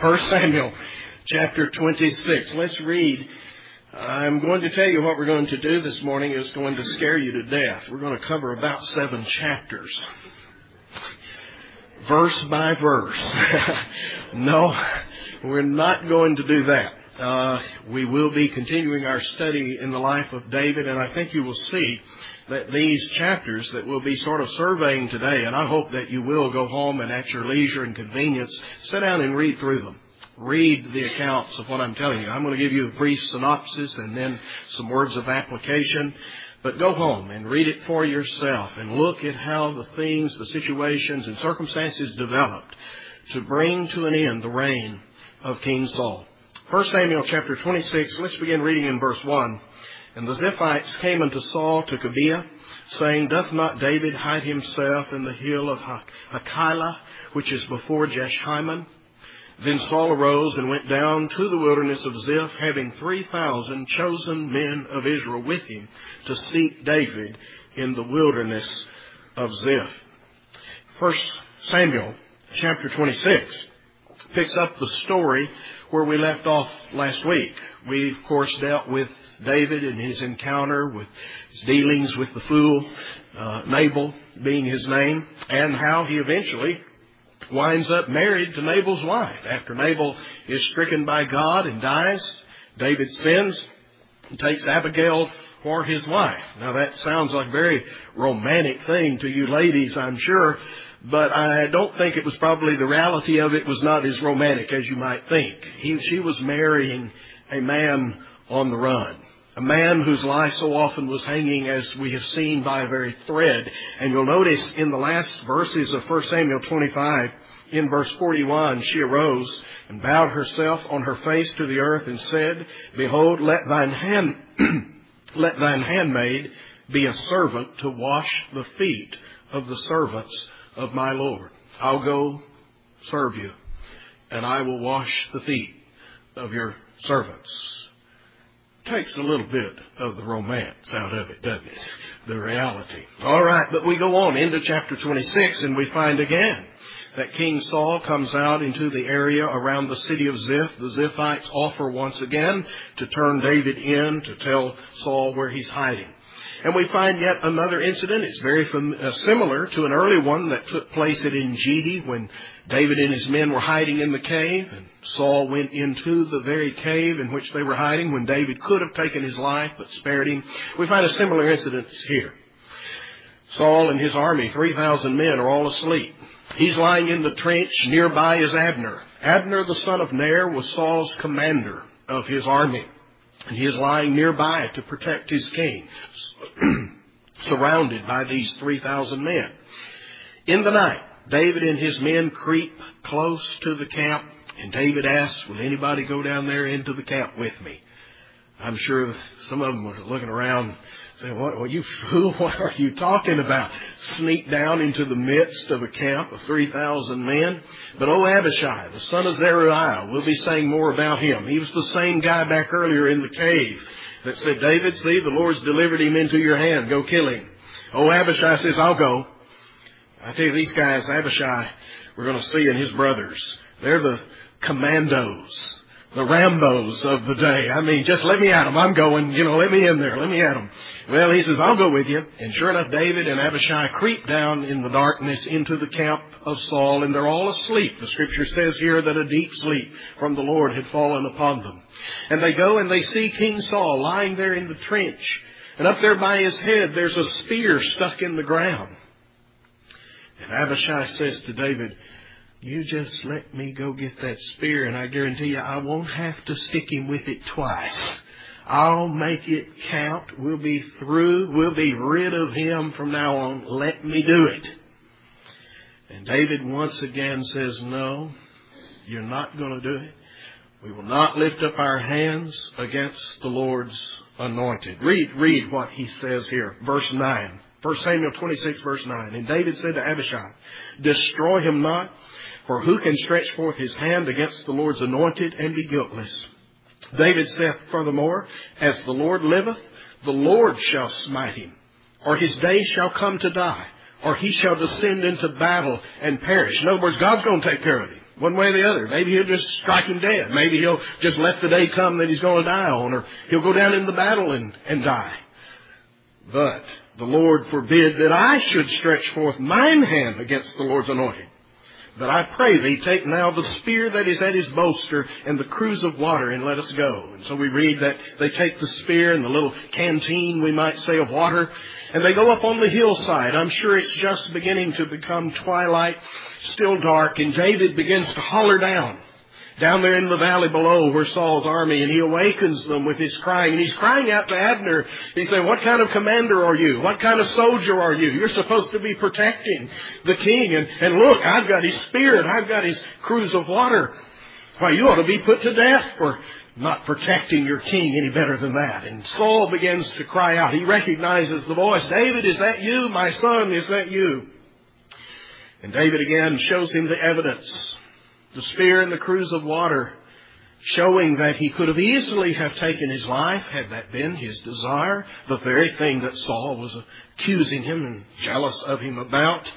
1 Samuel chapter 26. Let's read. I'm going to tell you what we're going to do this morning is going to scare you to death. We're going to cover about seven chapters. Verse by verse. no, we're not going to do that. Uh, we will be continuing our study in the life of David, and I think you will see that these chapters that we'll be sort of surveying today, and I hope that you will go home and at your leisure and convenience, sit down and read through them. Read the accounts of what I'm telling you. I'm going to give you a brief synopsis and then some words of application. But go home and read it for yourself and look at how the things, the situations, and circumstances developed to bring to an end the reign of King Saul. 1 Samuel chapter 26, let's begin reading in verse 1. And the Ziphites came unto Saul to Gibeah, saying, Doth not David hide himself in the hill of Hachilah, which is before Jeshimon? Then Saul arose and went down to the wilderness of Ziph, having three thousand chosen men of Israel with him to seek David in the wilderness of Ziph. 1 Samuel chapter 26 picks up the story where we left off last week. We, of course, dealt with David and his encounter with his dealings with the fool, uh, Nabal being his name, and how he eventually winds up married to Nabal's wife. After Nabal is stricken by God and dies, David spins and takes Abigail for his wife. Now that sounds like a very romantic thing to you ladies, I'm sure, but I don't think it was probably the reality of it was not as romantic as you might think. He, she was marrying a man on the run. A man whose life so often was hanging, as we have seen, by a very thread. And you'll notice in the last verses of 1 Samuel 25, in verse 41, she arose and bowed herself on her face to the earth and said, Behold, let thine hand, let thine handmaid be a servant to wash the feet of the servants of my Lord. I'll go serve you, and I will wash the feet of your servants takes a little bit of the romance out of it, doesn't it? The reality. All right, but we go on into chapter 26 and we find again that King Saul comes out into the area around the city of Ziph. The Ziphites offer once again to turn David in to tell Saul where he's hiding. And we find yet another incident. It's very fam- uh, similar to an early one that took place at Engedi when David and his men were hiding in the cave, and Saul went into the very cave in which they were hiding when David could have taken his life but spared him. We find a similar incident here. Saul and his army, 3,000 men, are all asleep. He's lying in the trench. Nearby is Abner. Abner, the son of Ner, was Saul's commander of his army. And he is lying nearby to protect his king, surrounded by these 3,000 men. In the night, David and his men creep close to the camp, and David asks, Will anybody go down there into the camp with me? I'm sure some of them were looking around saying, what, what you fool, what are you talking about? Sneak down into the midst of a camp of 3,000 men. But oh, Abishai, the son of Zeruiah, we'll be saying more about him. He was the same guy back earlier in the cave that said, David, see, the Lord's delivered him into your hand. Go kill him. Oh, Abishai says, I'll go. I tell you, these guys, Abishai, we're going to see in his brothers. They're the commandos the Rambos of the day. I mean, just let me at them. I'm going, you know, let me in there. Let me at them. Well, he says, I'll go with you. And sure enough, David and Abishai creep down in the darkness into the camp of Saul, and they're all asleep. The scripture says here that a deep sleep from the Lord had fallen upon them. And they go and they see King Saul lying there in the trench. And up there by his head, there's a spear stuck in the ground. And Abishai says to David, you just let me go get that spear, and I guarantee you I won't have to stick him with it twice. I'll make it count. We'll be through. We'll be rid of him from now on. Let me do it. And David once again says, No, you're not going to do it. We will not lift up our hands against the Lord's anointed. Read, read what he says here. Verse 9. 1 Samuel 26 verse 9. And David said to Abishai, Destroy him not, for who can stretch forth his hand against the Lord's anointed and be guiltless? David saith furthermore, As the Lord liveth, the Lord shall smite him, or his day shall come to die, or he shall descend into battle and perish. In other words, God's going to take care of him. One way or the other. Maybe he'll just strike him dead. Maybe he'll just let the day come that he's going to die on, or he'll go down in the battle and, and die. But the Lord forbid that I should stretch forth mine hand against the Lord's anointed. But I pray thee, take now the spear that is at his bolster and the cruse of water, and let us go. And so we read that they take the spear and the little canteen, we might say, of water, and they go up on the hillside. I'm sure it's just beginning to become twilight, still dark, and David begins to holler down down there in the valley below where Saul's army, and he awakens them with his crying. And he's crying out to Abner. He's saying, What kind of commander are you? What kind of soldier are you? You're supposed to be protecting the king. And, and look, I've got his spear and I've got his cruse of water. Why, you ought to be put to death for not protecting your king any better than that. And Saul begins to cry out. He recognizes the voice. David, is that you? My son, is that you? And David again shows him the evidence the spear and the cruse of water, showing that he could have easily have taken his life had that been his desire, the very thing that Saul was accusing him and jealous of him about.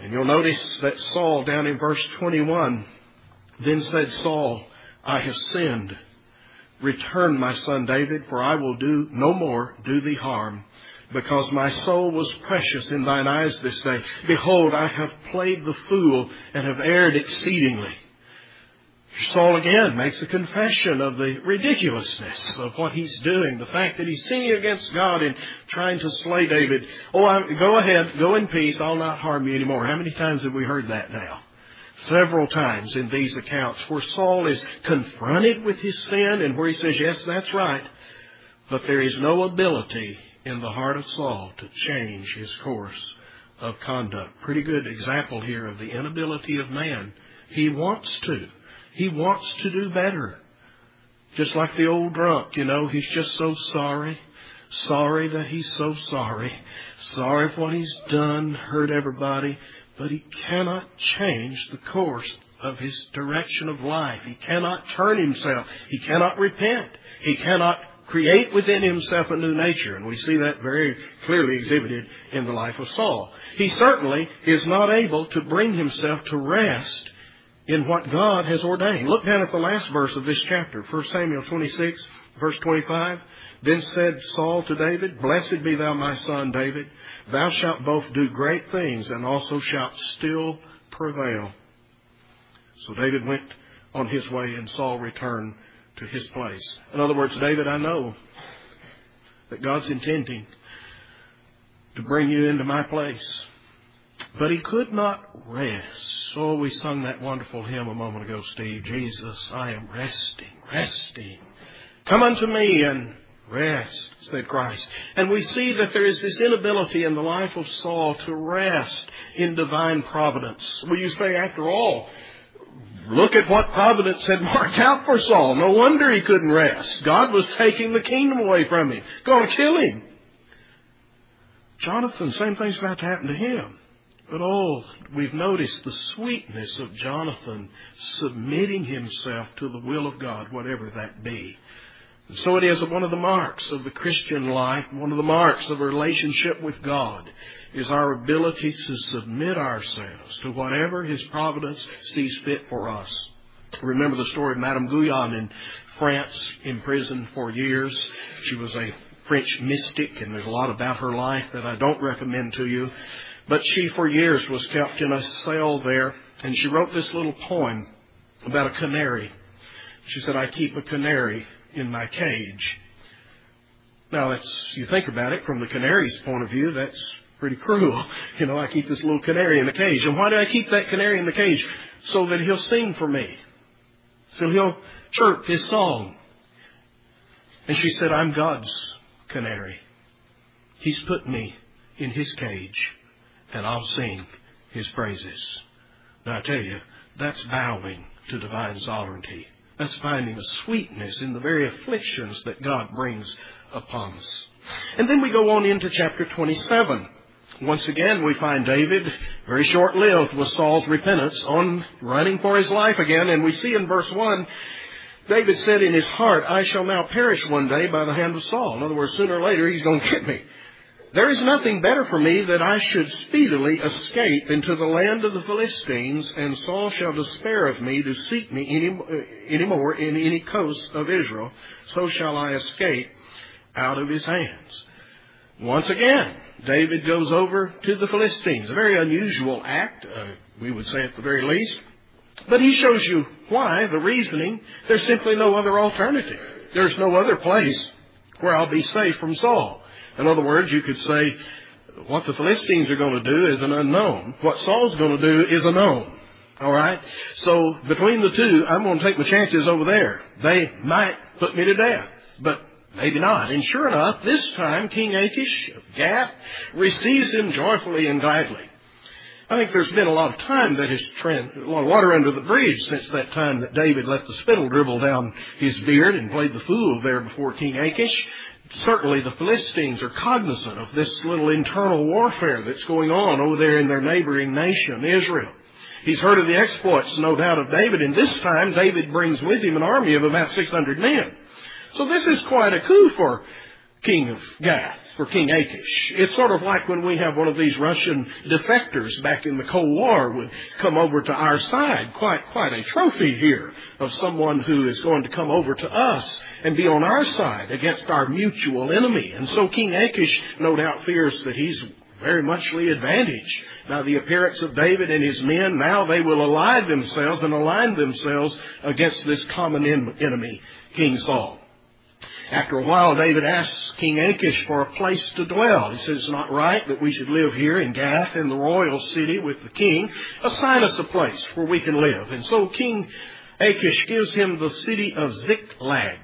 And you'll notice that Saul down in verse 21 then said, Saul, I have sinned. Return, my son David, for I will do no more do thee harm because my soul was precious in thine eyes this day. Behold, I have played the fool and have erred exceedingly. Saul again makes a confession of the ridiculousness of what he's doing, the fact that he's sinning against God and trying to slay David. Oh, I, go ahead, go in peace, I'll not harm you anymore. How many times have we heard that now? Several times in these accounts where Saul is confronted with his sin and where he says, yes, that's right, but there is no ability in the heart of Saul to change his course of conduct. Pretty good example here of the inability of man. He wants to. He wants to do better. Just like the old drunk, you know, he's just so sorry. Sorry that he's so sorry. Sorry for what he's done, hurt everybody. But he cannot change the course of his direction of life. He cannot turn himself. He cannot repent. He cannot create within himself a new nature. And we see that very clearly exhibited in the life of Saul. He certainly is not able to bring himself to rest in what God has ordained. Look down at the last verse of this chapter, 1 Samuel 26, verse 25. Then said Saul to David, Blessed be thou, my son David. Thou shalt both do great things and also shalt still prevail. So David went on his way and Saul returned to his place. In other words, David, I know that God's intending to bring you into my place. But he could not rest. Oh, we sung that wonderful hymn a moment ago, Steve. Jesus, I am resting, resting. Come unto me and rest, said Christ. And we see that there is this inability in the life of Saul to rest in divine providence. Well, you say, after all, Look at what providence had marked out for Saul. No wonder he couldn't rest. God was taking the kingdom away from him, going to kill him. Jonathan, same thing's about to happen to him. But oh, we've noticed the sweetness of Jonathan submitting himself to the will of God, whatever that be. So it is one of the marks of the Christian life, one of the marks of a relationship with God, is our ability to submit ourselves to whatever His providence sees fit for us. Remember the story of Madame Guyon in France, imprisoned for years. She was a French mystic, and there's a lot about her life that I don't recommend to you. But she, for years, was kept in a cell there, and she wrote this little poem about a canary. She said, I keep a canary in my cage. Now, that's, you think about it from the canary's point of view, that's pretty cruel. You know, I keep this little canary in the cage. And why do I keep that canary in the cage? So that he'll sing for me. So he'll chirp his song. And she said, I'm God's canary. He's put me in his cage, and I'll sing his praises. Now I tell you, that's bowing to divine sovereignty. That's finding a sweetness in the very afflictions that God brings upon us. And then we go on into chapter 27. Once again, we find David, very short lived with Saul's repentance, on running for his life again. And we see in verse 1, David said in his heart, I shall now perish one day by the hand of Saul. In other words, sooner or later, he's going to get me. There is nothing better for me that I should speedily escape into the land of the Philistines, and Saul shall despair of me to seek me any, any more in any coast of Israel. So shall I escape out of his hands. Once again, David goes over to the Philistines. A very unusual act, uh, we would say at the very least. But he shows you why, the reasoning. There's simply no other alternative. There's no other place where I'll be safe from Saul. In other words, you could say what the Philistines are going to do is an unknown. What Saul's going to do is a known. All right? So between the two, I'm going to take my chances over there. They might put me to death, but maybe not. And sure enough, this time King Achish of Gath receives him joyfully and gladly. I think there's been a lot of time that has trend, a lot of water under the bridge since that time that David let the spittle dribble down his beard and played the fool there before King Achish certainly the Philistines are cognizant of this little internal warfare that's going on over there in their neighboring nation, Israel. He's heard of the exploits, no doubt, of David, and this time David brings with him an army of about 600 men. So this is quite a coup for king of Gath, for King Achish. It's sort of like when we have one of these Russian defectors back in the Cold War would come over to our side. Quite, quite a trophy here of someone who is going to come over to us and be on our side against our mutual enemy. And so King Achish no doubt fears that he's very muchly advantaged by the appearance of David and his men. Now they will ally themselves and align themselves against this common enemy, King Saul. After a while, David asks King Achish for a place to dwell. He says it's not right that we should live here in Gath, in the royal city with the king. Assign us a place where we can live. And so King Achish gives him the city of Ziklag.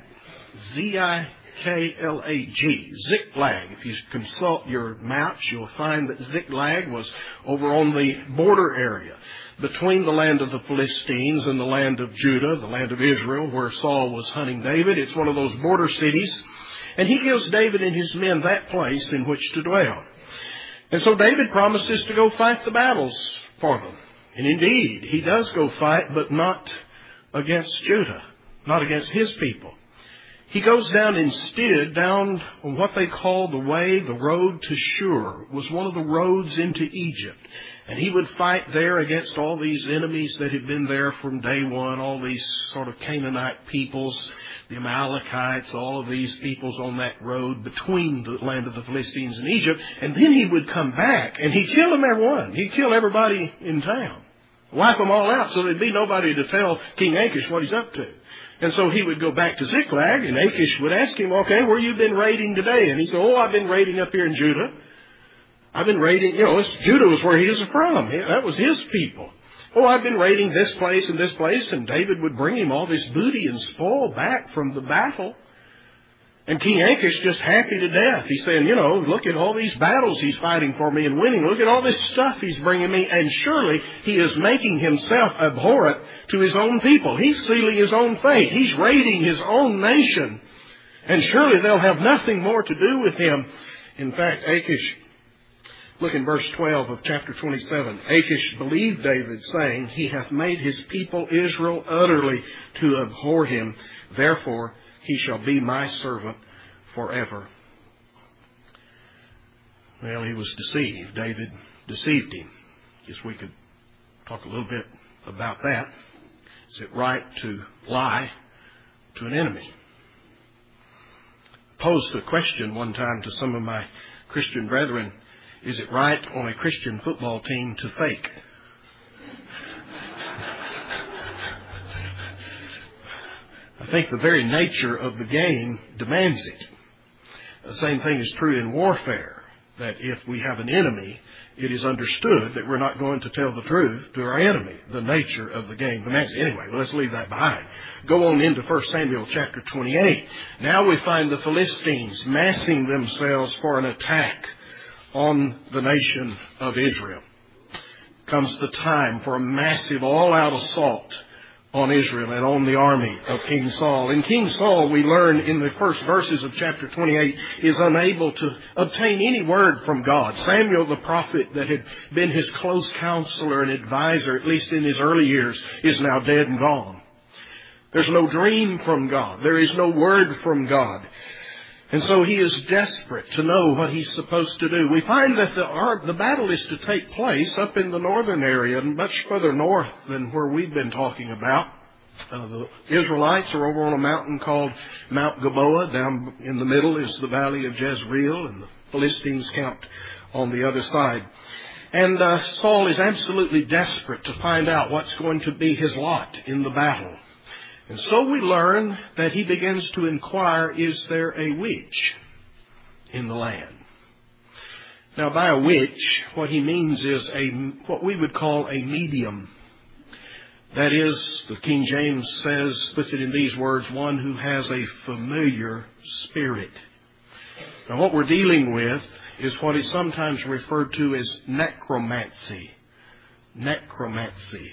Z-I K-L-A-G, Ziklag. If you consult your maps, you'll find that Ziklag was over on the border area between the land of the Philistines and the land of Judah, the land of Israel, where Saul was hunting David. It's one of those border cities. And he gives David and his men that place in which to dwell. And so David promises to go fight the battles for them. And indeed, he does go fight, but not against Judah, not against his people. He goes down instead down what they call the way, the road to Shur. Was one of the roads into Egypt. And he would fight there against all these enemies that had been there from day one, all these sort of Canaanite peoples, the Amalekites, all of these peoples on that road between the land of the Philistines and Egypt. And then he would come back and he'd kill them every one. He'd kill everybody in town. Wipe them all out so there'd be nobody to tell King Achish what he's up to. And so he would go back to Ziklag, and Achish would ask him, okay, where you been raiding today? And he'd said, oh, I've been raiding up here in Judah. I've been raiding, you know, Judah was where he was from. That was his people. Oh, I've been raiding this place and this place, and David would bring him all this booty and spoil back from the battle. And King Achish just happy to death. He's saying, you know, look at all these battles he's fighting for me and winning. Look at all this stuff he's bringing me. And surely he is making himself abhorrent to his own people. He's sealing his own fate. He's raiding his own nation. And surely they'll have nothing more to do with him. In fact, Achish, look in verse 12 of chapter 27. Achish believed David, saying, He hath made his people Israel utterly to abhor him. Therefore, he shall be my servant forever. Well, he was deceived. David deceived him. Guess we could talk a little bit about that. Is it right to lie to an enemy? I posed a question one time to some of my Christian brethren. Is it right on a Christian football team to fake? I think the very nature of the game demands it. The same thing is true in warfare, that if we have an enemy, it is understood that we're not going to tell the truth to our enemy. The nature of the game demands it. Anyway, let's leave that behind. Go on into 1 Samuel chapter 28. Now we find the Philistines massing themselves for an attack on the nation of Israel. Comes the time for a massive all-out assault on Israel and on the army of King Saul. And King Saul, we learn in the first verses of chapter 28, is unable to obtain any word from God. Samuel the prophet that had been his close counselor and advisor, at least in his early years, is now dead and gone. There's no dream from God. There is no word from God. And so he is desperate to know what he's supposed to do. We find that the, our, the battle is to take place up in the northern area, much further north than where we've been talking about. Uh, the Israelites are over on a mountain called Mount Gilboa. Down in the middle is the valley of Jezreel, and the Philistines camped on the other side. And uh, Saul is absolutely desperate to find out what's going to be his lot in the battle. And so we learn that he begins to inquire, is there a witch in the land? Now by a witch, what he means is a, what we would call a medium. That is, the King James says, puts it in these words, one who has a familiar spirit. Now what we're dealing with is what is sometimes referred to as necromancy. Necromancy.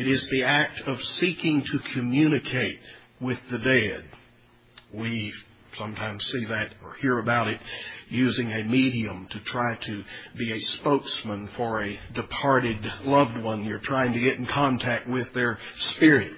It is the act of seeking to communicate with the dead. We sometimes see that or hear about it using a medium to try to be a spokesman for a departed loved one. You're trying to get in contact with their spirit.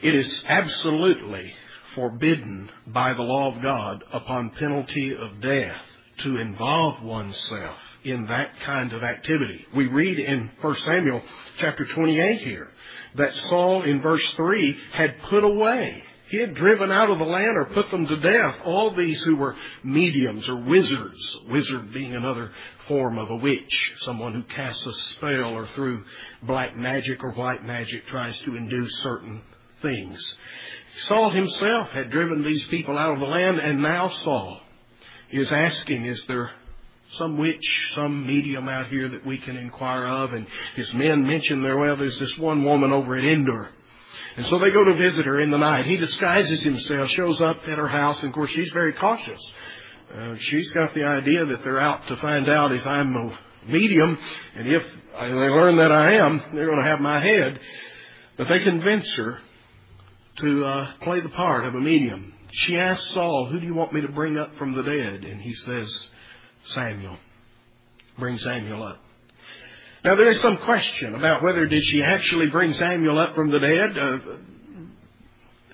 It is absolutely forbidden by the law of God upon penalty of death to involve oneself in that kind of activity. We read in 1 Samuel chapter 28 here that Saul in verse 3 had put away. He had driven out of the land or put them to death all these who were mediums or wizards. Wizard being another form of a witch, someone who casts a spell or through black magic or white magic tries to induce certain things. Saul himself had driven these people out of the land and now Saul is asking, is there some witch, some medium out here that we can inquire of? And his men mention there, well, there's this one woman over at Endor. And so they go to visit her in the night. He disguises himself, shows up at her house, and of course she's very cautious. Uh, she's got the idea that they're out to find out if I'm a medium, and if they learn that I am, they're going to have my head. But they convince her to uh, play the part of a medium. She asks Saul, Who do you want me to bring up from the dead? And he says, Samuel. Bring Samuel up. Now there is some question about whether did she actually bring Samuel up from the dead. Uh,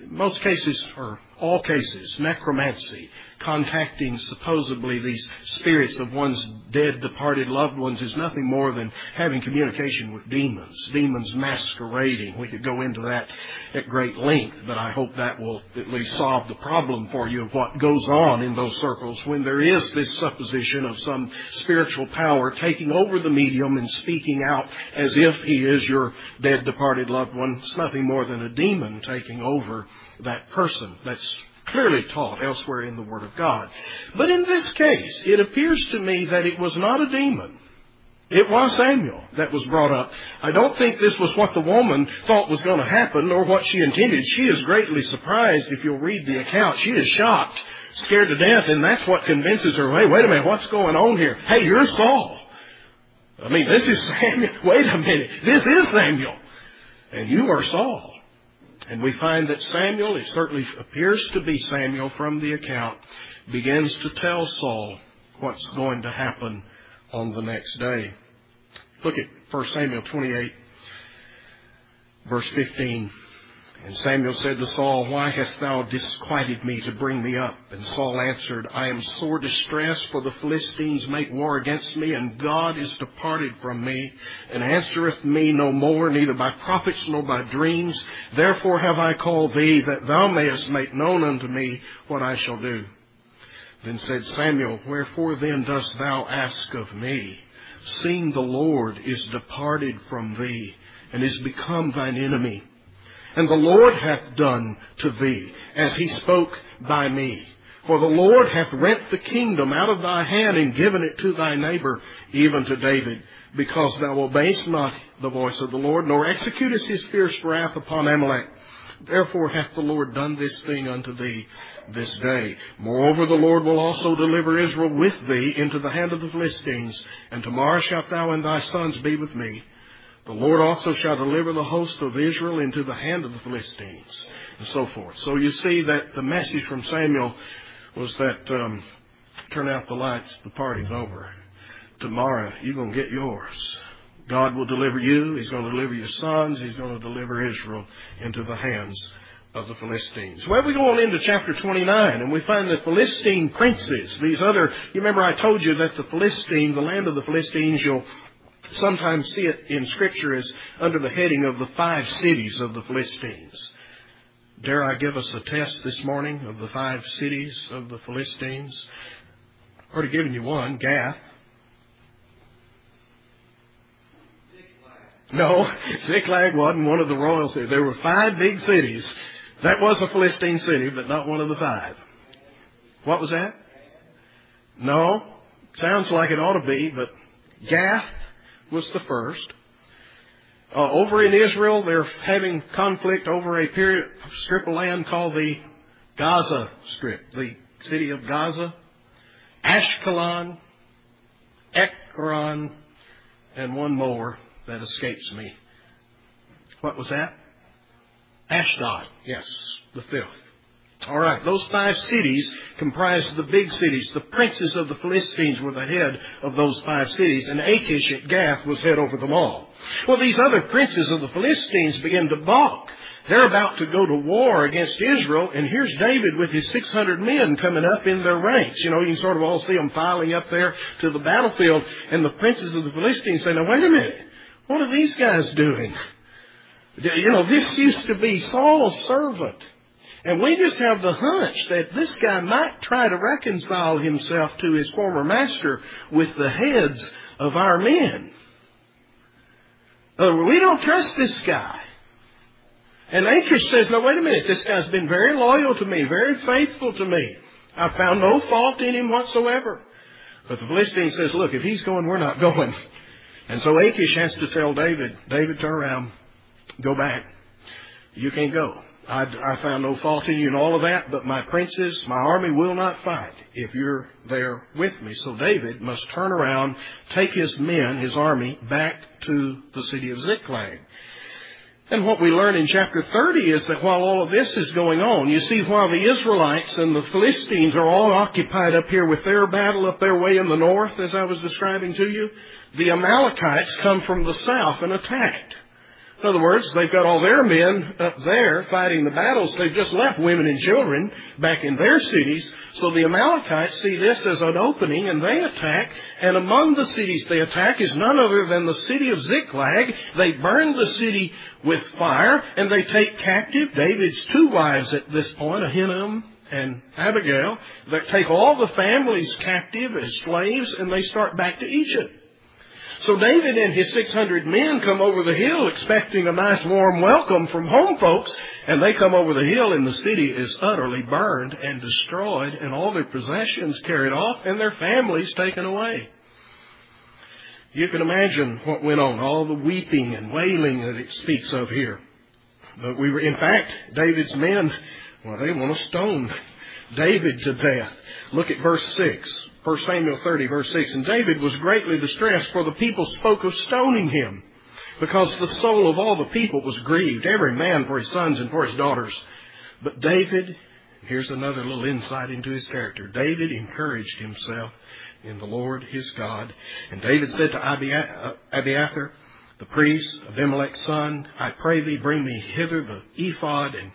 most cases, or all cases, necromancy contacting supposedly these spirits of one's dead, departed loved ones is nothing more than having communication with demons, demons masquerading. We could go into that at great length, but I hope that will at least solve the problem for you of what goes on in those circles when there is this supposition of some spiritual power taking over the medium and speaking out as if he is your dead, departed loved one. It's nothing more than a demon taking over that person. That's clearly taught elsewhere in the Word of God. But in this case, it appears to me that it was not a demon. It was Samuel that was brought up. I don't think this was what the woman thought was going to happen nor what she intended. She is greatly surprised if you'll read the account. She is shocked, scared to death, and that's what convinces her, hey, wait a minute, what's going on here? Hey, you're Saul. I mean, this is Samuel. Wait a minute. This is Samuel. And you are Saul. And we find that Samuel, it certainly appears to be Samuel from the account, begins to tell Saul what's going to happen on the next day. Look at 1 Samuel 28, verse 15. And Samuel said to Saul, Why hast thou disquieted me to bring me up? And Saul answered, I am sore distressed, for the Philistines make war against me, and God is departed from me, and answereth me no more, neither by prophets nor by dreams. Therefore have I called thee, that thou mayest make known unto me what I shall do. Then said Samuel, Wherefore then dost thou ask of me, seeing the Lord is departed from thee, and is become thine enemy? And the Lord hath done to thee as he spoke by me. For the Lord hath rent the kingdom out of thy hand and given it to thy neighbor, even to David, because thou obeyest not the voice of the Lord, nor executest his fierce wrath upon Amalek. Therefore hath the Lord done this thing unto thee this day. Moreover, the Lord will also deliver Israel with thee into the hand of the Philistines, and tomorrow shalt thou and thy sons be with me. The Lord also shall deliver the host of Israel into the hand of the Philistines, and so forth. So you see that the message from Samuel was that um, turn out the lights, the party's over. Tomorrow you're going to get yours. God will deliver you. He's going to deliver your sons. He's going to deliver Israel into the hands of the Philistines. Well, we go on into chapter 29 and we find the Philistine princes. These other, you remember I told you that the Philistine, the land of the Philistines, you'll sometimes see it in scripture as under the heading of the five cities of the Philistines. Dare I give us a test this morning of the five cities of the Philistines? I've already given you one, Gath. No, Ziklag wasn't one of the royal cities. There were five big cities. That was a Philistine city, but not one of the five. What was that? No. Sounds like it ought to be, but Gath was the first. Uh, over in Israel, they're having conflict over a period, strip of land called the Gaza Strip, the city of Gaza, Ashkelon, Ekron, and one more that escapes me. What was that? Ashdod. Yes, the fifth. All right, those five cities comprised the big cities. The princes of the Philistines were the head of those five cities, and Achish at Gath was head over them all. Well, these other princes of the Philistines began to balk. They're about to go to war against Israel, and here's David with his 600 men coming up in their ranks. You know, you can sort of all see them filing up there to the battlefield, and the princes of the Philistines say, now wait a minute, what are these guys doing? You know, this used to be Saul's servant. And we just have the hunch that this guy might try to reconcile himself to his former master with the heads of our men. We don't trust this guy. And Achish says, no, wait a minute, this guy's been very loyal to me, very faithful to me. I found no fault in him whatsoever. But the Philistine says, look, if he's going, we're not going. And so Achish has to tell David, David, turn around, go back. You can't go. I, I found no fault in you and all of that, but my princes, my army will not fight if you're there with me. So David must turn around, take his men, his army, back to the city of Ziklag. And what we learn in chapter 30 is that while all of this is going on, you see, while the Israelites and the Philistines are all occupied up here with their battle up their way in the north, as I was describing to you, the Amalekites come from the south and attacked. In other words, they've got all their men up there fighting the battles. They've just left women and children back in their cities. So the Amalekites see this as an opening and they attack. And among the cities they attack is none other than the city of Ziklag. They burn the city with fire and they take captive David's two wives at this point, Ahinoam and Abigail. They take all the families captive as slaves and they start back to Egypt. So David and his 600 men come over the hill expecting a nice warm welcome from home folks, and they come over the hill and the city is utterly burned and destroyed and all their possessions carried off and their families taken away. You can imagine what went on, all the weeping and wailing that it speaks of here. But we were, in fact, David's men, well, they want to stone David to death. Look at verse 6. 1 Samuel 30, verse 6. And David was greatly distressed, for the people spoke of stoning him, because the soul of all the people was grieved, every man for his sons and for his daughters. But David, here's another little insight into his character. David encouraged himself in the Lord his God. And David said to uh, Abiathar, the priest, Abimelech's son, I pray thee bring me hither the ephod and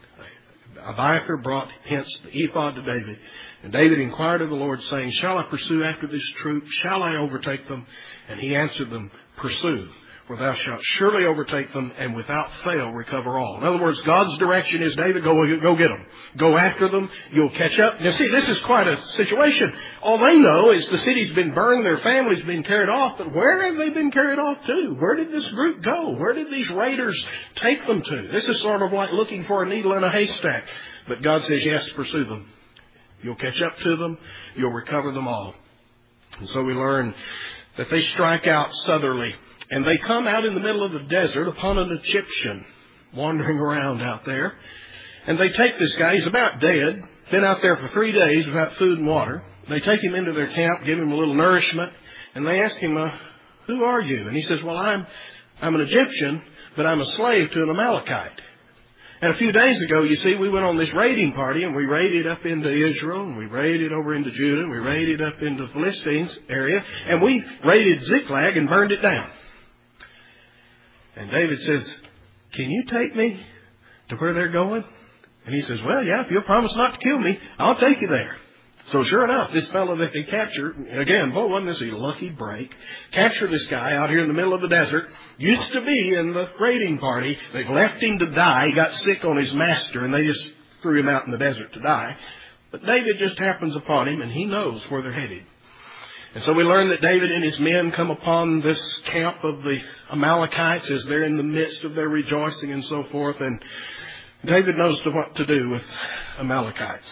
Abiathar brought hence the ephod to David. And David inquired of the Lord, saying, Shall I pursue after this troop? Shall I overtake them? And he answered them, Pursue, for thou shalt surely overtake them, and without fail recover all. In other words, God's direction is, David, go, go get them. Go after them. You'll catch up. Now see, this is quite a situation. All they know is the city's been burned, their family's been carried off, but where have they been carried off to? Where did this group go? Where did these raiders take them to? This is sort of like looking for a needle in a haystack. But God says, yes, pursue them. You'll catch up to them. You'll recover them all. And so we learn that they strike out southerly and they come out in the middle of the desert upon an Egyptian wandering around out there. And they take this guy. He's about dead. Been out there for three days without food and water. They take him into their camp, give him a little nourishment, and they ask him, uh, "Who are you?" And he says, "Well, I'm I'm an Egyptian, but I'm a slave to an Amalekite." And a few days ago, you see, we went on this raiding party and we raided up into Israel and we raided over into Judah and we raided up into the Philistines area and we raided Ziklag and burned it down. And David says, Can you take me to where they're going? And he says, well, yeah, if you'll promise not to kill me, I'll take you there. So sure enough, this fellow that they captured, again, boy, wasn't this a lucky break? Capture this guy out here in the middle of the desert. Used to be in the raiding party. They've left him to die. He got sick on his master, and they just threw him out in the desert to die. But David just happens upon him, and he knows where they're headed. And so we learn that David and his men come upon this camp of the Amalekites as they're in the midst of their rejoicing and so forth. And David knows what to do with Amalekites.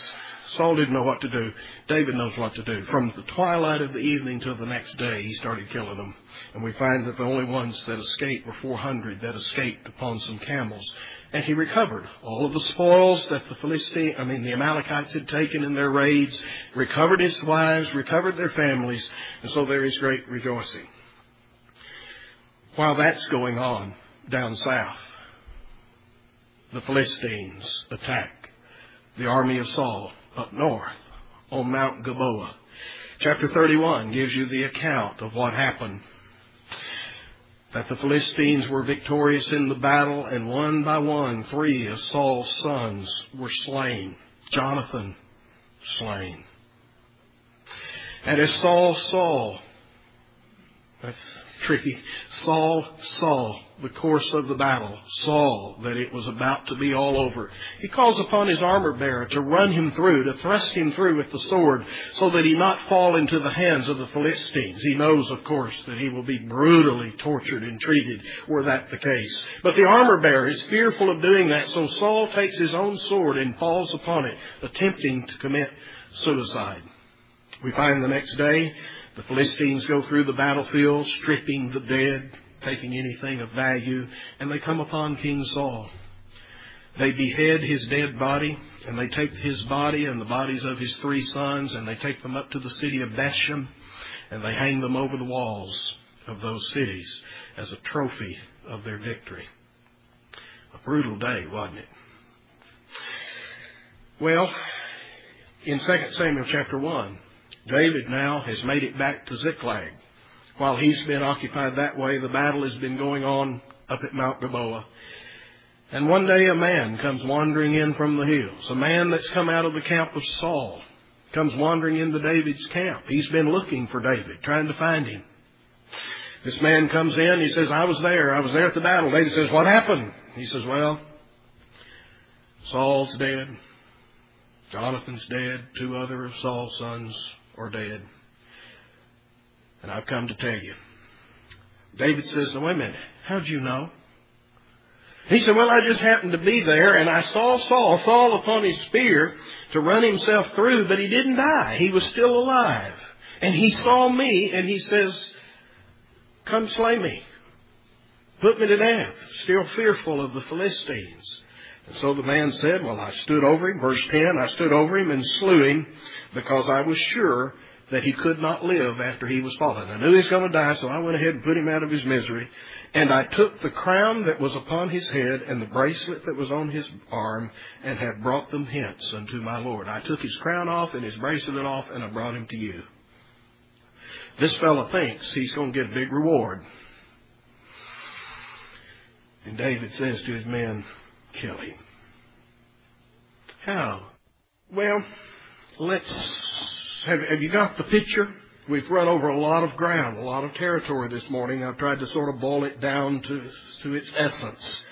Saul didn't know what to do. David knows what to do. From the twilight of the evening till the next day, he started killing them. And we find that the only ones that escaped were 400 that escaped upon some camels. And he recovered all of the spoils that the Philistine, I mean, the Amalekites had taken in their raids, recovered his wives, recovered their families, and so there is great rejoicing. While that's going on down south, the Philistines attack the army of Saul up north on Mount Gilboa. Chapter 31 gives you the account of what happened. That the Philistines were victorious in the battle, and one by one, three of Saul's sons were slain. Jonathan slain. And as Saul saw, that's tricky, Saul saw the course of the battle, saw that it was about to be all over. He calls upon his armor bearer to run him through, to thrust him through with the sword, so that he not fall into the hands of the Philistines. He knows, of course, that he will be brutally tortured and treated were that the case. But the armor bearer is fearful of doing that, so Saul takes his own sword and falls upon it, attempting to commit suicide. We find the next day the Philistines go through the battlefield, stripping the dead, taking anything of value, and they come upon King Saul. They behead his dead body, and they take his body and the bodies of his three sons, and they take them up to the city of Bethshan, and they hang them over the walls of those cities as a trophy of their victory. A brutal day, wasn't it? Well, in 2 Samuel chapter 1, David now has made it back to Ziklag. While he's been occupied that way, the battle has been going on up at Mount Gilboa. And one day a man comes wandering in from the hills, a man that's come out of the camp of Saul, comes wandering into David's camp. He's been looking for David, trying to find him. This man comes in, he says, I was there, I was there at the battle. David says, What happened? He says, Well, Saul's dead, Jonathan's dead, two other of Saul's sons are dead and I've come to tell you. David says, now wait a minute, how'd you know? He said, well, I just happened to be there and I saw Saul fall upon his spear to run himself through, but he didn't die. He was still alive. And he saw me and he says, come slay me. Put me to death. Still fearful of the Philistines. And so the man said, well, I stood over him. Verse 10, I stood over him and slew him because I was sure that he could not live after he was fallen. I knew he was going to die, so I went ahead and put him out of his misery. And I took the crown that was upon his head and the bracelet that was on his arm and have brought them hence unto my Lord. I took his crown off and his bracelet off and I brought him to you. This fellow thinks he's going to get a big reward. And David says to his men, kill him. How? Well, let's have, have you got the picture? We've run over a lot of ground, a lot of territory this morning. I've tried to sort of boil it down to, to its essence.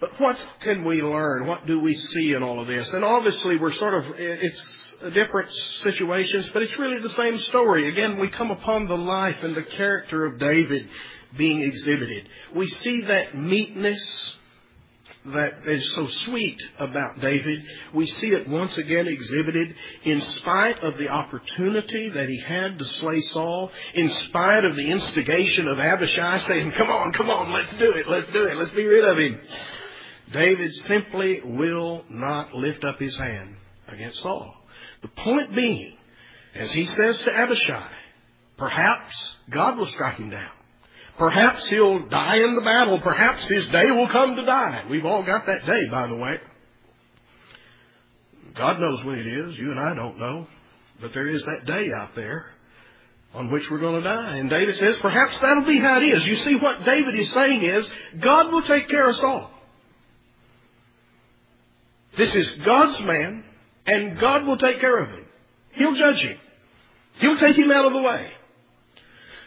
But what can we learn? What do we see in all of this? And obviously we're sort of, it's different situations, but it's really the same story. Again, we come upon the life and the character of David being exhibited. We see that meekness, that is so sweet about David, we see it once again exhibited in spite of the opportunity that he had to slay Saul, in spite of the instigation of Abishai saying, come on, come on, let's do it, let's do it, let's be rid of him. David simply will not lift up his hand against Saul. The point being, as he says to Abishai, perhaps God will strike him down. Perhaps he'll die in the battle. Perhaps his day will come to die. We've all got that day, by the way. God knows when it is. You and I don't know. But there is that day out there on which we're going to die. And David says, perhaps that'll be how it is. You see, what David is saying is, God will take care of Saul. This is God's man, and God will take care of him. He'll judge him. He'll take him out of the way.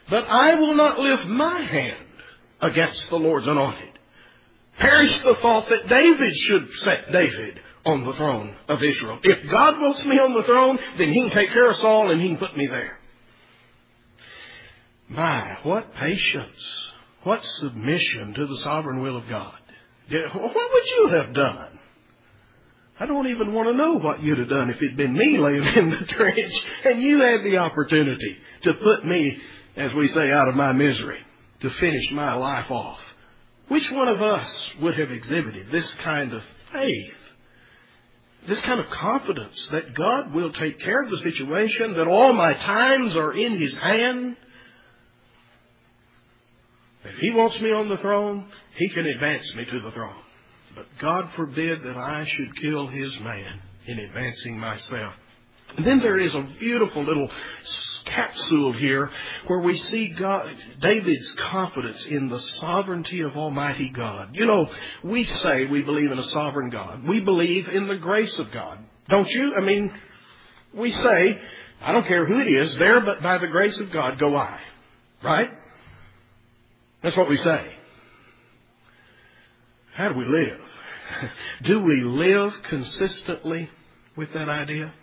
But I will not lift my hand against the Lord's anointed. Perish the thought that David should set David on the throne of Israel. If God wants me on the throne, then He can take care of Saul and He can put me there. My, what patience. What submission to the sovereign will of God. What would you have done? I don't even want to know what you'd have done if it'd been me laying in the trench and you had the opportunity to put me, as we say, out of my misery, to finish my life off. Which one of us would have exhibited this kind of faith? This kind of confidence that God will take care of the situation, that all my times are in His hand, That if He wants me on the throne, He can advance me to the throne. But God forbid that I should kill His man in advancing myself. And then there is a beautiful little capsule here where we see God, David's confidence in the sovereignty of Almighty God. You know, we say we believe in a sovereign God. We believe in the grace of God. Don't you? I mean, we say, I don't care who it is, there but by the grace of God go I. Right? That's what we say. How do we live? Do we live consistently with that idea?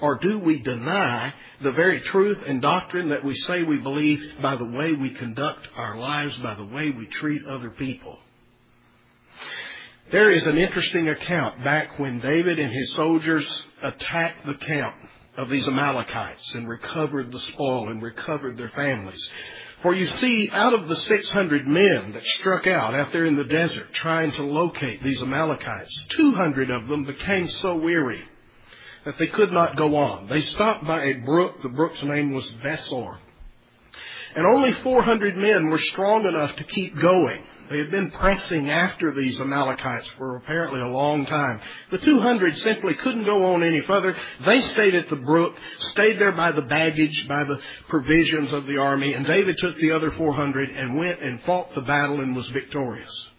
Or do we deny the very truth and doctrine that we say we believe by the way we conduct our lives, by the way we treat other people? There is an interesting account back when David and his soldiers attacked the camp of these Amalekites and recovered the spoil and recovered their families. For you see, out of the 600 men that struck out out there in the desert trying to locate these Amalekites, 200 of them became so weary that they could not go on. They stopped by a brook. The brook's name was Besor. And only 400 men were strong enough to keep going. They had been pressing after these Amalekites for apparently a long time. The 200 simply couldn't go on any further. They stayed at the brook, stayed there by the baggage, by the provisions of the army, and David took the other 400 and went and fought the battle and was victorious.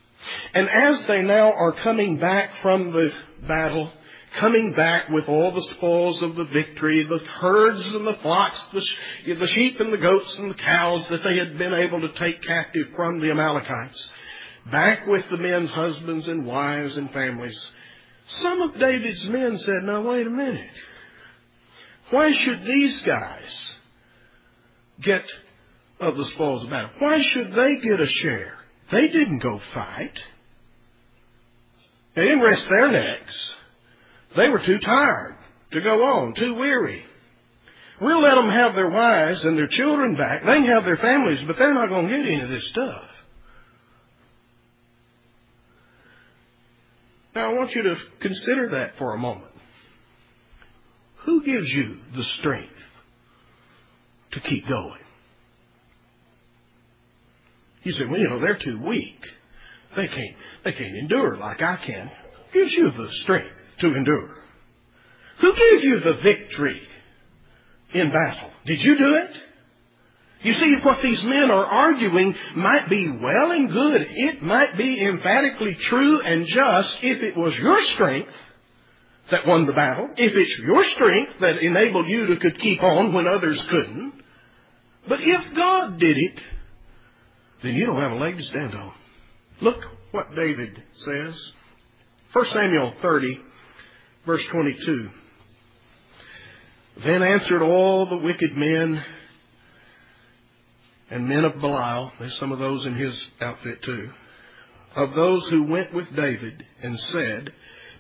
And as they now are coming back from the battle, coming back with all the spoils of the victory, the herds and the flocks, the, sheep and the goats and the cows that they had been able to take captive from the Amalekites, back with the men's husbands and wives and families. Some of David's men said, now wait a minute. Why should these guys get of the spoils of battle? Why should they get a share? They didn't go fight. They didn't rest their necks. They were too tired to go on, too weary. We'll let them have their wives and their children back. They can have their families, but they're not going to get any of this stuff. Now, I want you to consider that for a moment. Who gives you the strength to keep going? You say, well, you know, they're too weak. They can't, they can't endure like I can. Who gives you the strength? To endure. Who gave you the victory in battle? Did you do it? You see, what these men are arguing might be well and good. It might be emphatically true and just if it was your strength that won the battle, if it's your strength that enabled you to could keep on when others couldn't. But if God did it, then you don't have a leg to stand on. Look what David says. 1 Samuel 30, Verse 22. Then answered all the wicked men and men of Belial, there's some of those in his outfit too, of those who went with David and said,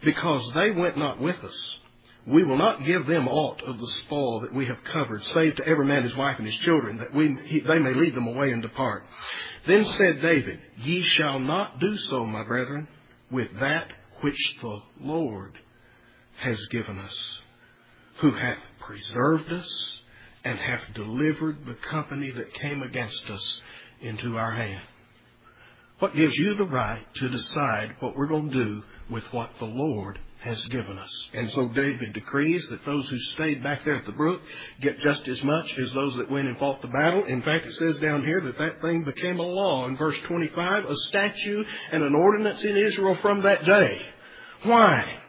Because they went not with us, we will not give them aught of the spoil that we have covered, save to every man his wife and his children, that we, he, they may lead them away and depart. Then said David, Ye shall not do so, my brethren, with that which the Lord has given us, who hath preserved us and hath delivered the company that came against us into our hand. What gives you the right to decide what we're going to do with what the Lord has given us? And so David decrees that those who stayed back there at the brook get just as much as those that went and fought the battle. In fact, it says down here that that thing became a law in verse 25, a statute and an ordinance in Israel from that day. Why?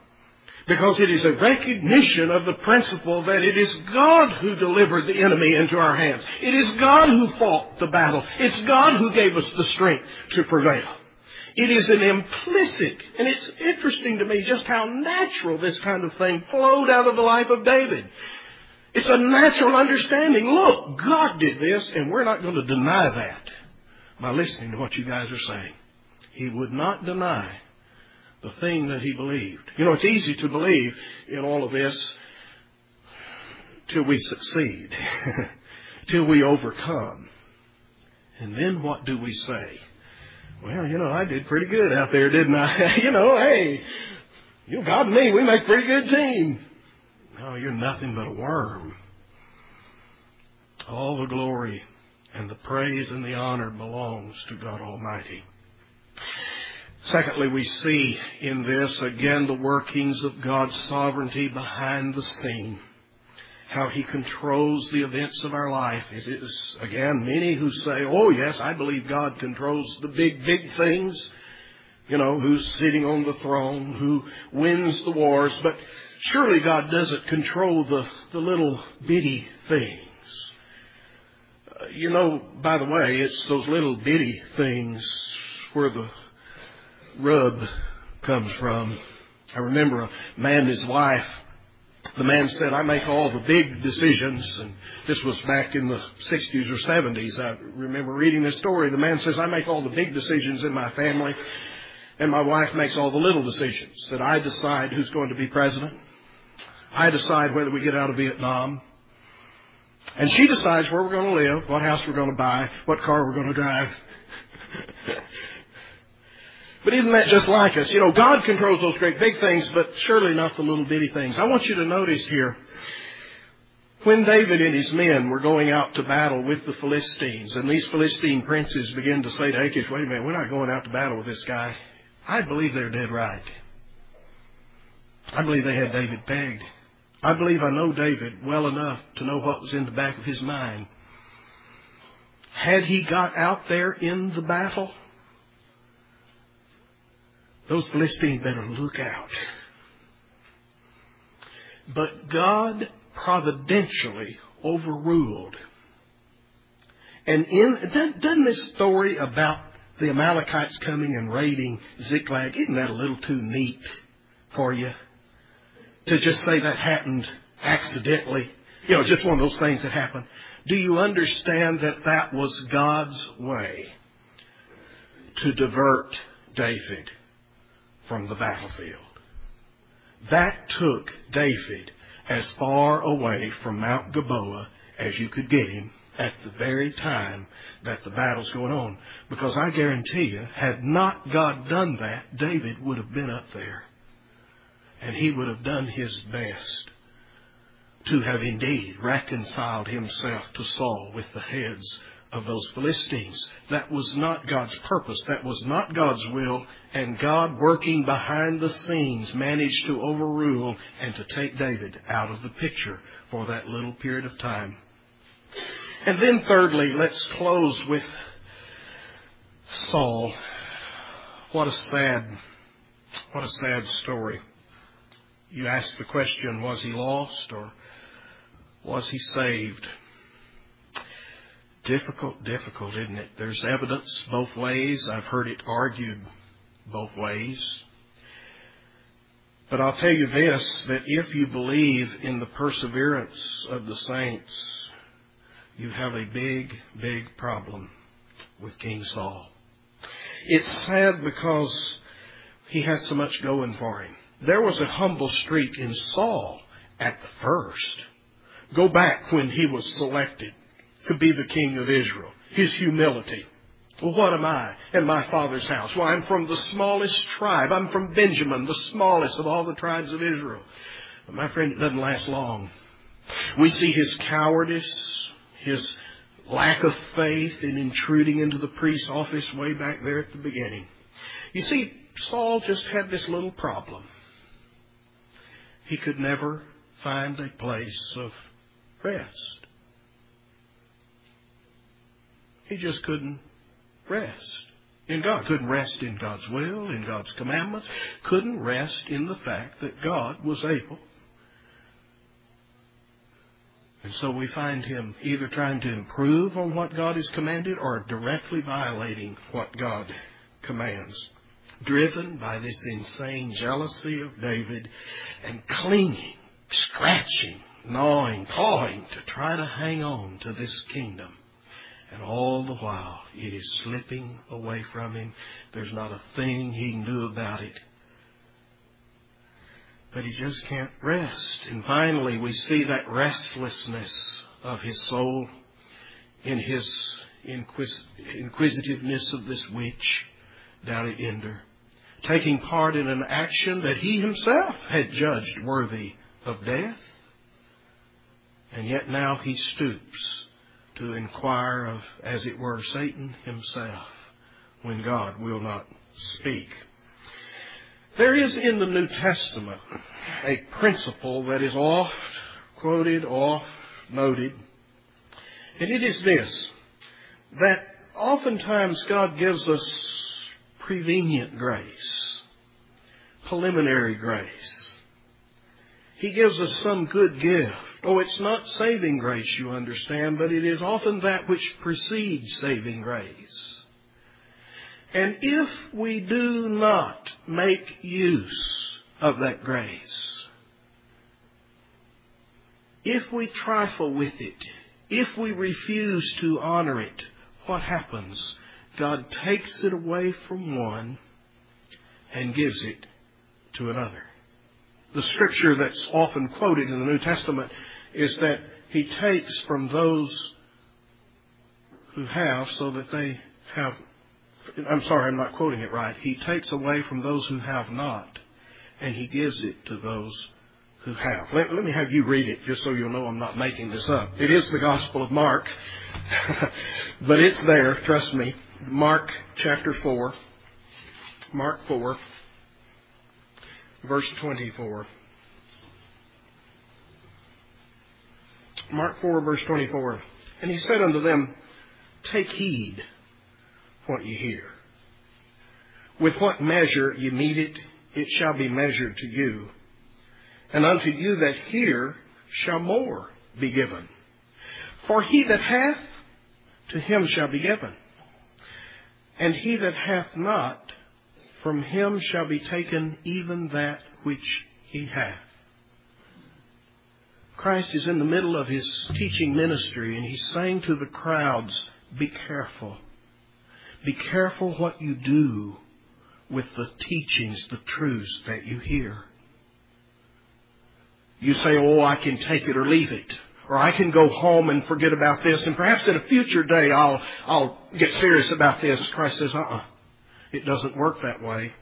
Because it is a recognition of the principle that it is God who delivered the enemy into our hands. It is God who fought the battle. It's God who gave us the strength to prevail. It is an implicit, and it's interesting to me just how natural this kind of thing flowed out of the life of David. It's a natural understanding. Look, God did this, and we're not going to deny that by listening to what you guys are saying. He would not deny the thing that he believed. You know, it's easy to believe in all of this till we succeed, till we overcome. And then what do we say? Well, you know, I did pretty good out there, didn't I? you know, hey, you got me, we make a pretty good team. No, you're nothing but a worm. All the glory and the praise and the honor belongs to God Almighty. Secondly, we see in this again the workings of God's sovereignty behind the scene. How He controls the events of our life. It is, again, many who say, oh yes, I believe God controls the big, big things. You know, who's sitting on the throne, who wins the wars, but surely God doesn't control the, the little bitty things. Uh, you know, by the way, it's those little bitty things where the rub comes from. I remember a man and his wife. The man said, I make all the big decisions. And this was back in the 60s or 70s. I remember reading this story. The man says, I make all the big decisions in my family. And my wife makes all the little decisions. That I decide who's going to be president. I decide whether we get out of Vietnam. And she decides where we're going to live, what house we're going to buy, what car we're going to drive. But isn't that just like us? You know, God controls those great big things, but surely not the little bitty things. I want you to notice here, when David and his men were going out to battle with the Philistines, and these Philistine princes began to say to Achish, wait a minute, we're not going out to battle with this guy. I believe they're dead right. I believe they had David pegged. I believe I know David well enough to know what was in the back of his mind. Had he got out there in the battle, those Philistines better look out. But God providentially overruled. And in, doesn't this story about the Amalekites coming and raiding Ziklag, isn't that a little too neat for you? To just say that happened accidentally. You know, just one of those things that happened. Do you understand that that was God's way to divert David from the battlefield. That took David as far away from Mount Gilboa as you could get him at the very time that the battle's going on. Because I guarantee you, had not God done that, David would have been up there. And he would have done his best to have indeed reconciled himself to Saul with the heads of those Philistines. That was not God's purpose. That was not God's will. And God, working behind the scenes, managed to overrule and to take David out of the picture for that little period of time. And then thirdly, let's close with Saul. What a sad, what a sad story. You ask the question, was he lost or was he saved? Difficult, difficult, isn't it? There's evidence both ways. I've heard it argued both ways. But I'll tell you this, that if you believe in the perseverance of the saints, you have a big, big problem with King Saul. It's sad because he has so much going for him. There was a humble streak in Saul at the first. Go back when he was selected to be the king of Israel. His humility. Well, what am I in my father's house? Well, I'm from the smallest tribe. I'm from Benjamin, the smallest of all the tribes of Israel. But my friend, it doesn't last long. We see his cowardice, his lack of faith in intruding into the priest's office way back there at the beginning. You see, Saul just had this little problem. He could never find a place of rest. He just couldn't rest. in God, couldn't rest in God's will, in God's commandments, couldn't rest in the fact that God was able. And so we find him either trying to improve on what God has commanded or directly violating what God commands. Driven by this insane jealousy of David and clinging, scratching, gnawing, clawing to try to hang on to this kingdom. And all the while, it is slipping away from him. There's not a thing he can do about it. But he just can't rest. And finally, we see that restlessness of his soul in his inquis- inquisitiveness of this witch down at Endor, taking part in an action that he himself had judged worthy of death. And yet now he stoops to inquire of, as it were, Satan himself when God will not speak. There is in the New Testament a principle that is oft quoted, oft noted, and it is this, that oftentimes God gives us prevenient grace, preliminary grace. He gives us some good gift. Oh, it's not saving grace, you understand, but it is often that which precedes saving grace. And if we do not make use of that grace, if we trifle with it, if we refuse to honor it, what happens? God takes it away from one and gives it to another. The scripture that's often quoted in the New Testament is that He takes from those who have so that they have I'm sorry, I'm not quoting it right. He takes away from those who have not, and he gives it to those who have. Let, let me have you read it just so you'll know I'm not making this up. It is the Gospel of Mark, but it's there, trust me. Mark chapter 4. Mark 4, verse 24. Mark 4, verse 24. And he said unto them, Take heed what you hear. With what measure ye meet it, it shall be measured to you. And unto you that hear shall more be given. For he that hath, to him shall be given. And he that hath not, from him shall be taken even that which he hath. Christ is in the middle of his teaching ministry and he's saying to the crowds, be careful. Be careful what you do with the teachings, the truths that you hear. You say, oh, I can take it or leave it. Or I can go home and forget about this, and perhaps at a future day I'll, I'll get serious about this. Christ says, uh-uh. It doesn't work that way.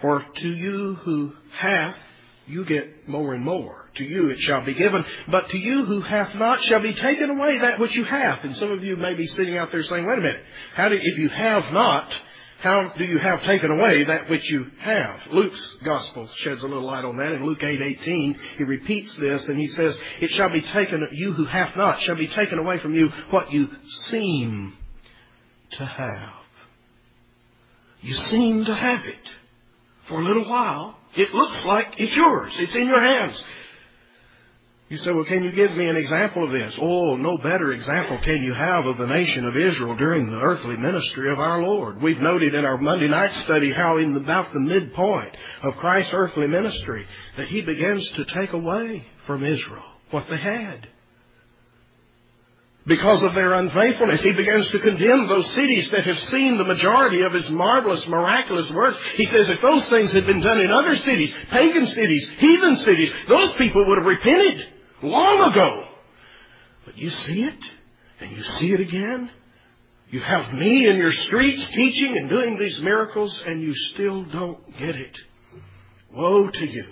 For to you who hath, you get more and more. To you it shall be given, but to you who hath not shall be taken away that which you have. And some of you may be sitting out there saying, wait a minute, how do, if you have not, how do you have taken away that which you have? Luke's gospel sheds a little light on that. In Luke 8:18, he repeats this and he says, "It shall be taken you who have not shall be taken away from you what you seem to have." You seem to have it. For a little while, it looks like it's yours. It's in your hands. You say, well, can you give me an example of this? Oh, no better example can you have of the nation of Israel during the earthly ministry of our Lord. We've noted in our Monday night study how in about the midpoint of Christ's earthly ministry that he begins to take away from Israel what they had. Because of their unfaithfulness, he begins to condemn those cities that have seen the majority of his marvelous, miraculous works. He says if those things had been done in other cities, pagan cities, heathen cities, those people would have repented long ago. But you see it, and you see it again. You have me in your streets teaching and doing these miracles, and you still don't get it. Woe to you.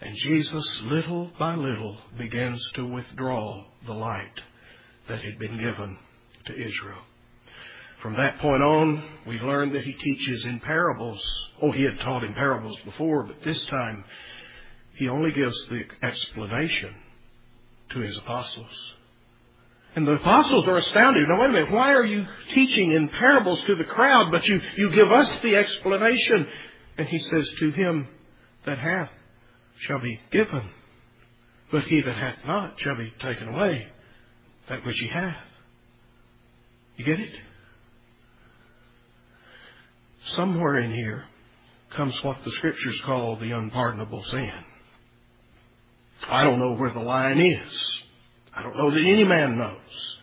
And Jesus, little by little, begins to withdraw the light that had been given to Israel. From that point on, we learn that he teaches in parables. Oh, he had taught in parables before, but this time he only gives the explanation to his apostles. And the apostles are astounded. Now wait a minute, why are you teaching in parables to the crowd, but you, you give us the explanation? And he says, To him that hath shall be given, but he that hath not shall be taken away that which he hath. You get it? Somewhere in here comes what the scriptures call the unpardonable sin. I don't know where the line is. I don't know that any man knows.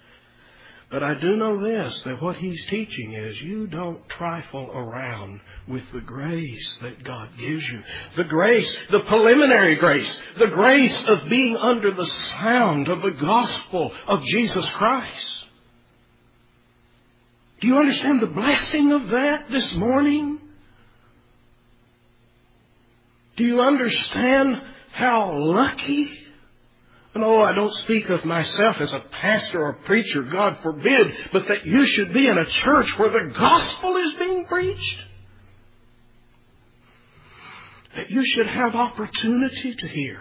But I do know this, that what he's teaching is you don't trifle around with the grace that God gives you. The grace, the preliminary grace, the grace of being under the sound of the gospel of Jesus Christ. Do you understand the blessing of that this morning? Do you understand how lucky? And oh, I don't speak of myself as a pastor or preacher, God forbid, but that you should be in a church where the gospel is being preached. That you should have opportunity to hear.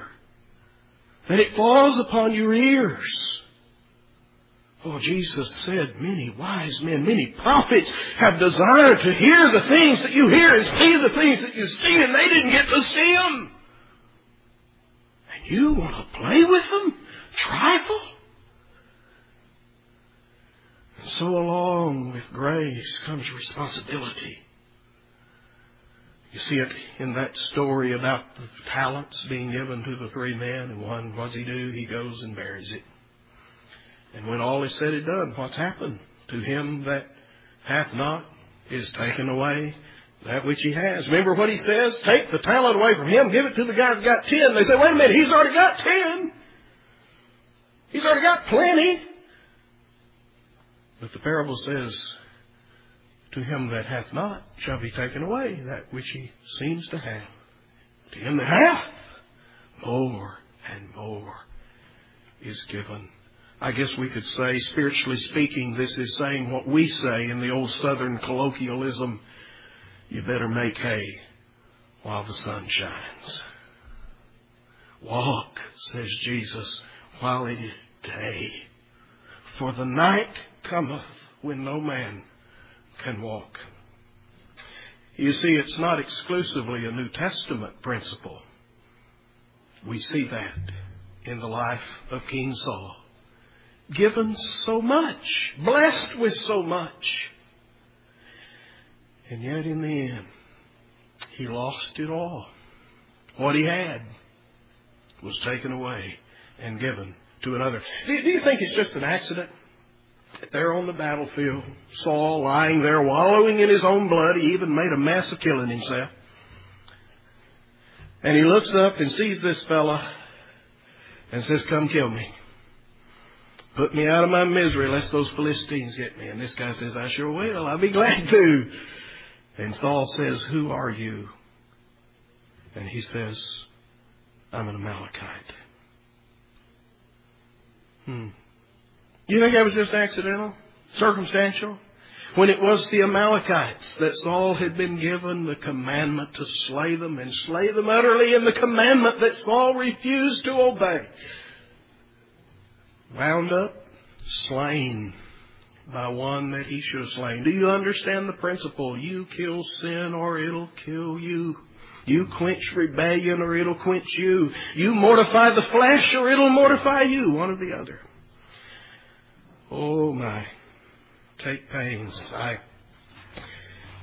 That it falls upon your ears. Oh, Jesus said, many wise men, many prophets have desired to hear the things that you hear and see the things that you see, and they didn't get to see them. And you want to play with them? Trifle? And so along with grace comes responsibility. You see it in that story about the talents being given to the three men, and one, what does he do? He goes and buries it. And when all is said and done, what's happened? To him that hath not is taken away that which he has. Remember what he says? Take the talent away from him, give it to the guy that got ten. They say, wait a minute, he's already got ten. He's already got plenty. But the parable says, to him that hath not shall be taken away that which he seems to have. To him that hath, more and more is given. I guess we could say, spiritually speaking, this is saying what we say in the old southern colloquialism you better make hay while the sun shines. Walk, says Jesus, while it is day. For the night cometh when no man can walk. You see, it's not exclusively a New Testament principle. We see that in the life of King Saul given so much, blessed with so much. And yet in the end, he lost it all. What he had was taken away and given to another. Do, you think it's just an accident? There on the battlefield, Saul lying there wallowing in his own blood. He even made a mess of killing himself. And he looks up and sees this fella and says, Come kill me. Put me out of my misery lest those Philistines get me. And this guy says, I sure will. I'll be glad to. And Saul says, Who are you? And he says, I'm an Amalekite. Hmm. You think that was just accidental? Circumstantial? When it was the Amalekites that Saul had been given the commandment to slay them and slay them utterly, and the commandment that Saul refused to obey wound up slain by one that he should have slain. Do you understand the principle? You kill sin or it'll kill you. You quench rebellion or it'll quench you. You mortify the flesh or it'll mortify you. One or the other. Oh my. Take pains. I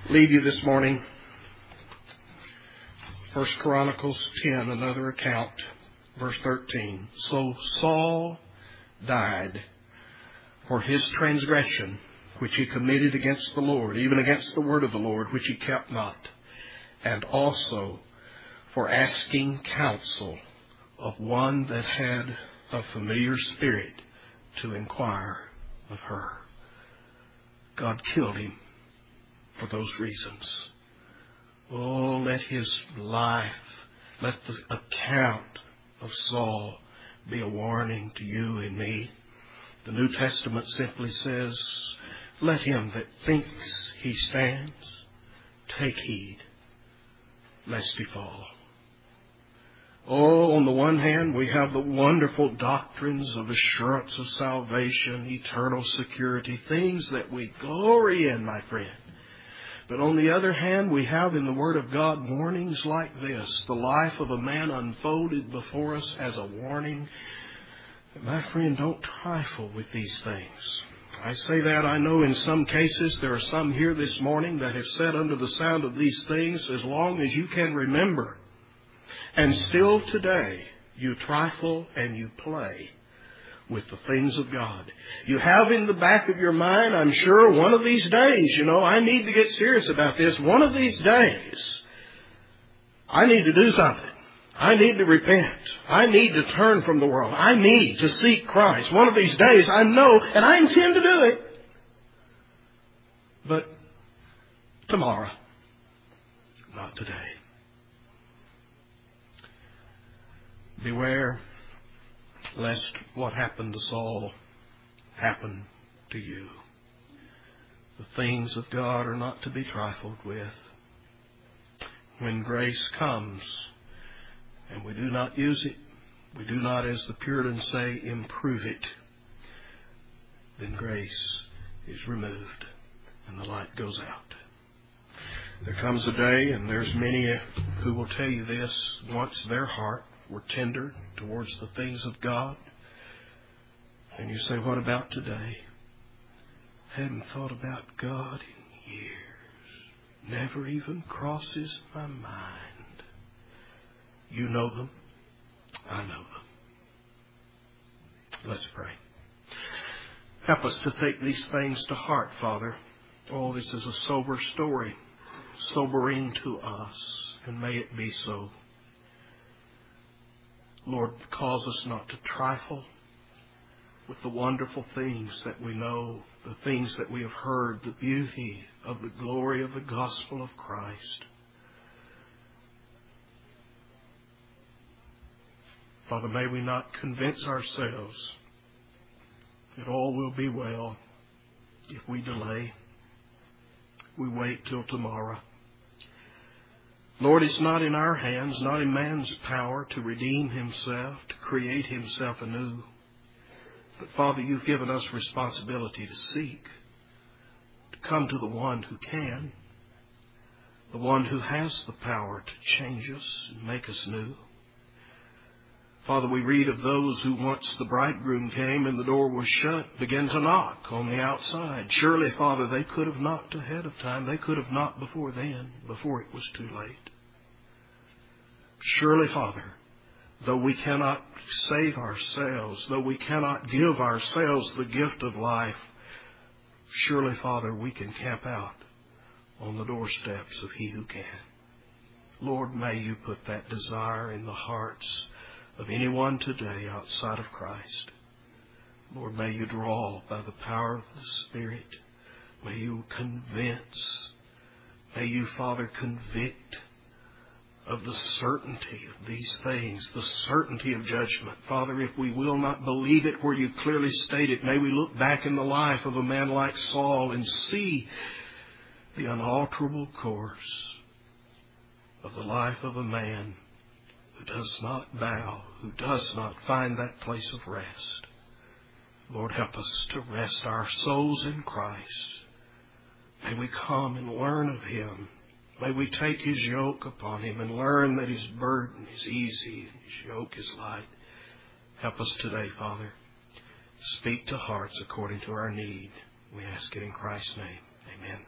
leave you this morning. First Chronicles 10, another account, verse 13. So Saul died for his transgression which he committed against the Lord, even against the word of the Lord, which he kept not, and also for asking counsel of one that had a familiar spirit to inquire of her. God killed him for those reasons. Oh, let his life, let the account of Saul be a warning to you and me. The New Testament simply says, Let him that thinks he stands take heed lest he fall. Oh, on the one hand, we have the wonderful doctrines of assurance of salvation, eternal security, things that we glory in, my friend. But on the other hand, we have in the Word of God warnings like this the life of a man unfolded before us as a warning. My friend, don't trifle with these things. I say that I know in some cases there are some here this morning that have said under the sound of these things as long as you can remember. And still today, you trifle and you play with the things of God. You have in the back of your mind, I'm sure, one of these days, you know, I need to get serious about this. One of these days, I need to do something. I need to repent. I need to turn from the world. I need to seek Christ. One of these days, I know, and I intend to do it. But tomorrow, not today. Beware lest what happened to Saul happen to you. The things of God are not to be trifled with. When grace comes and we do not use it, we do not, as the Puritans say, improve it, then grace is removed and the light goes out. There comes a day, and there's many who will tell you this, once their heart were tender towards the things of God. And you say, what about today? Hadn't thought about God in years. Never even crosses my mind. You know them. I know them. Let's pray. Help us to take these things to heart, Father. Oh, this is a sober story, sobering to us, and may it be so. Lord, cause us not to trifle with the wonderful things that we know, the things that we have heard, the beauty of the glory of the gospel of Christ. Father, may we not convince ourselves that all will be well if we delay. We wait till tomorrow. Lord, it's not in our hands, not in man's power to redeem himself, to create himself anew. But Father, you've given us responsibility to seek, to come to the one who can, the one who has the power to change us and make us new. Father, we read of those who once the bridegroom came and the door was shut began to knock on the outside. Surely, Father, they could have knocked ahead of time. They could have knocked before then, before it was too late. Surely, Father, though we cannot save ourselves, though we cannot give ourselves the gift of life, surely, Father, we can camp out on the doorsteps of He who can. Lord, may you put that desire in the hearts of anyone today outside of Christ. Lord, may you draw by the power of the Spirit. May you convince. May you, Father, convict of the certainty of these things, the certainty of judgment. Father, if we will not believe it where you clearly state it, may we look back in the life of a man like Saul and see the unalterable course of the life of a man who does not bow, who does not find that place of rest. Lord, help us to rest our souls in Christ. May we come and learn of Him May we take his yoke upon him and learn that his burden is easy and his yoke is light. Help us today, Father. Speak to hearts according to our need. We ask it in Christ's name. Amen.